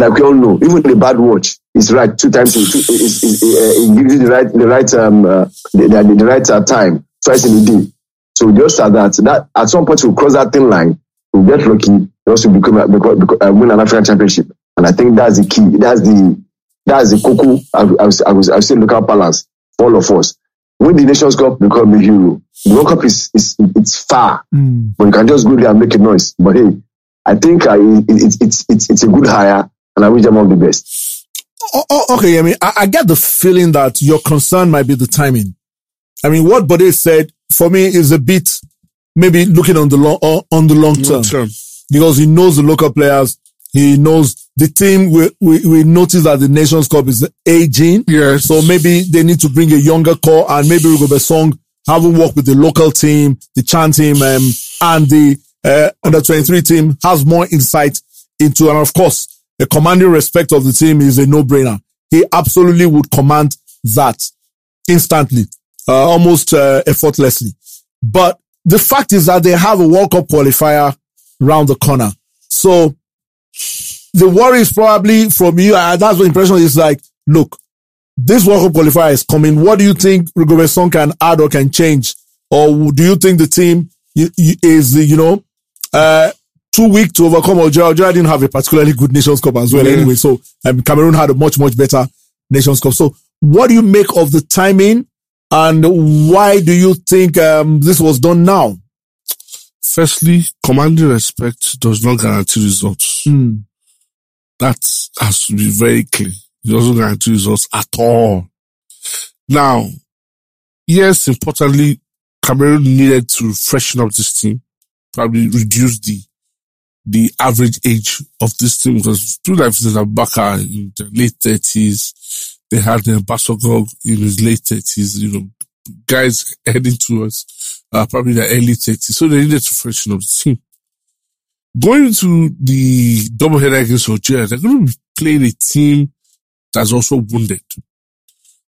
like we all know, even the bad watch is right two times. It, it, gives you the right, the right, um, uh, the, the, the right uh, time twice in a day. So just at that, that at some point we'll cross that thin line, we'll get lucky, also become, become, become uh, win an African championship. And I think that's the key. That's the that's the cocoa. I, I, I, was I, I say local balance for all of us win the Nations Cup, become a hero. The World Cup is, is it's far, mm. but you can just go there and make a noise. But hey, I think uh, it, it, it's it's it's a good hire, and I wish them all the best. Oh, oh, okay, I mean, I, I, get the feeling that your concern might be the timing. I mean, what Bode said for me is a bit maybe looking on the long on the long term, long term. Because he knows the local players. He knows the team. We, we, we notice that the Nations Cup is aging. Yes. So maybe they need to bring a younger core and maybe Rigobert Song having worked with the local team, the Chan team, um, and the, uh, under 23 team has more insight into, and of course, the commanding respect of the team is a no-brainer. He absolutely would command that instantly, uh, almost, uh, effortlessly. But the fact is that they have a World Cup qualifier round the corner. So the worry is probably from you, and that's what impression is like, look, this World Cup qualifier is coming. What do you think Rigobert Song can add or can change? Or do you think the team is, you know, uh, too weak to overcome Algeria? Algeria didn't have a particularly good Nations Cup as well yeah. anyway. So um, Cameroon had a much, much better Nations Cup. So what do you make of the timing and why do you think um, this was done now? Firstly, commanding respect does not guarantee results. Mm. That has to be very clear. It doesn't guarantee results at all. Now, yes, importantly, Cameroon needed to freshen up this team, probably reduce the the average age of this team because two like Aboubakar in the late thirties, they had the Bassogog in his late thirties, you know, guys heading towards uh, probably the early thirties. So they needed to freshen up the team. Going to the doubleheader against Algeria, they're going to be playing a team that's also wounded.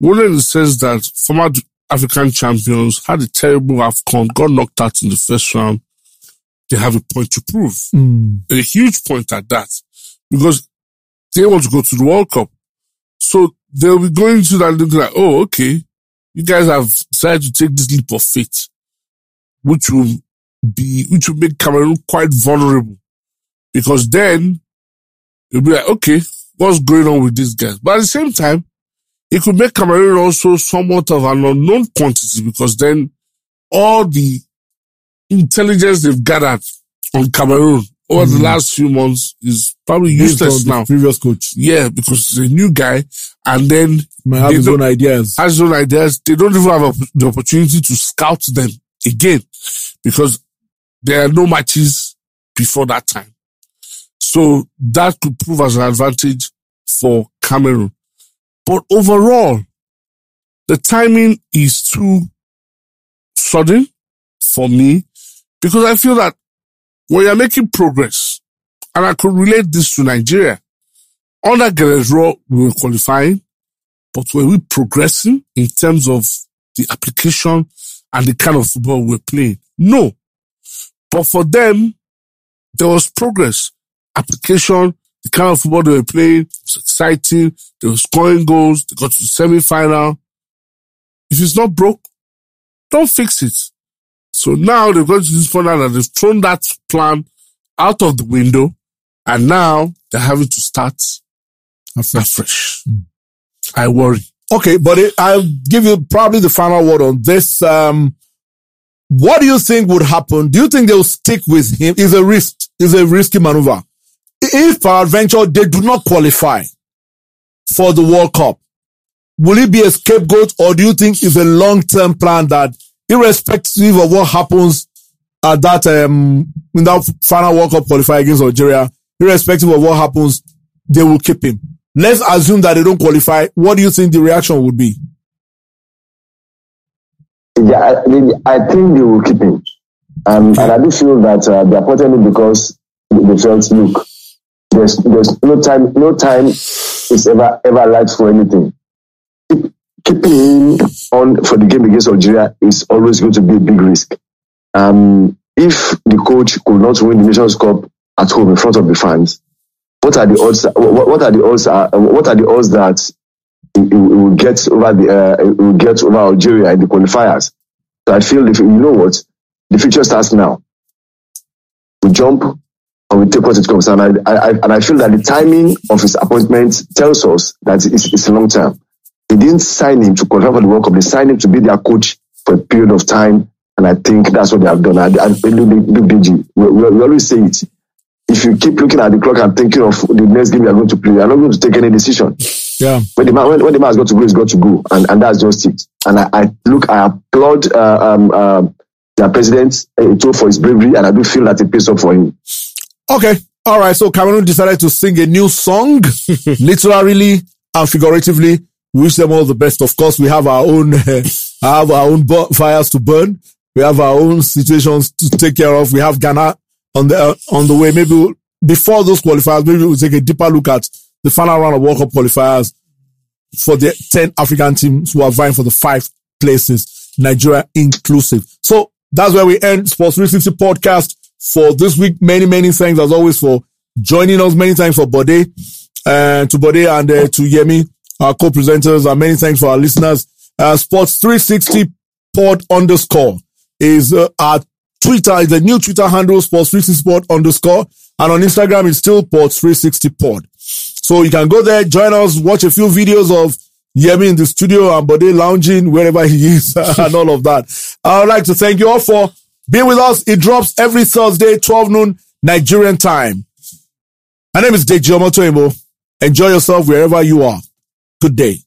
In the sense that former African champions had a terrible AFCON, got knocked out in the first round. They have a point to prove. Mm. A huge point at that. Because they want to go to the World Cup. So they'll be going to that looking like, oh, okay, you guys have decided to take this leap of faith, which will be, which will make Cameroon quite vulnerable. Because then you'll be like, okay, what's going on with these guys? But at the same time, it could make Cameroon also somewhat of an unknown quantity because then all the intelligence they've gathered on Cameroon over the mm. last few months is probably useless the now. Previous coach Yeah, because he's a new guy and then might have his own ideas. has his own ideas. They don't even have a, the opportunity to scout them again because there are no matches before that time. So that could prove as an advantage for Cameroon. But overall, the timing is too sudden for me because I feel that when you're making progress, and I could relate this to Nigeria, under Guerrero, we were qualifying, but were we progressing in terms of the application and the kind of football we're playing? No. But for them, there was progress. Application, the kind of football they were playing was exciting. They were scoring goals. They got to the semi-final. If it's not broke, don't fix it. So now they've got to this point now that they've thrown that plan out of the window and now they're having to start afresh. Hmm. I worry. Okay, but it, I'll give you probably the final word on this. Um, what do you think would happen? Do you think they'll stick with him? Is a risk, is a risky maneuver. If peradventure they do not qualify for the World Cup, will it be a scapegoat or do you think it's a long-term plan that irrespective of what happens at that, um, in that final World Cup qualifier against Algeria, irrespective of what happens, they will keep him? Let's assume that they don't qualify. What do you think the reaction would be? Yeah, I, I think they will keep him. Um, and I do feel that uh, they appointed him because they felt, look, there's there's no time, no time is ever ever right for anything. Keep, keeping him on for the game against Algeria is always going to be a big risk. Um, if the coach could not win the Nations Cup at home in front of the fans, what are the odds? What, are the odds? What are the odds that he will get over the uh, will get over Algeria in the qualifiers? So I feel if you know what the future starts now. We jump and we take what it comes, and I, I, and I feel that the timing of his appointment tells us that it's, it's a long term. They didn't sign him to qualify for the World Cup. They signed him to be their coach for a period of time, and I think that's what they have done. I, I, we, we, we always say it. If you keep looking at the clock and thinking of the next game you are going to play, you are not going to take any decision Yeah. when the man when, when the man has got to go, he's got to go, and, and that's just it. And I, I look, I applaud uh, um, uh, their president uh, for his bravery, and I do feel that it pays off for him. Okay. All right. So Cameroon decided to sing a new song, literally and figuratively. Wish them all the best. Of course, we have our own, have our own fires to burn. We have our own situations to take care of. We have Ghana on the, uh, on the way. Maybe we'll, before those qualifiers, maybe we'll take a deeper look at the final round of World Cup qualifiers for the 10 African teams who are vying for the five places, Nigeria inclusive. So that's where we end Sports 360 podcast for this week. Many, many thanks as always for joining us. Many thanks for Bode, uh, to Bode and uh, to Yemi, our co-presenters, and many thanks for our listeners. Uh, Sports 360 pod underscore is uh, our Twitter, is the new Twitter handle, Sports 360 pod underscore. And on Instagram, it's still Sports 360 pod. So you can go there, join us, watch a few videos of Yemi in the studio and Bode lounging wherever he is and all of that. I would like to thank you all for being with us. It drops every Thursday, 12 noon Nigerian time. My name is Deji Omotoyinbo. Enjoy yourself wherever you are. Good day.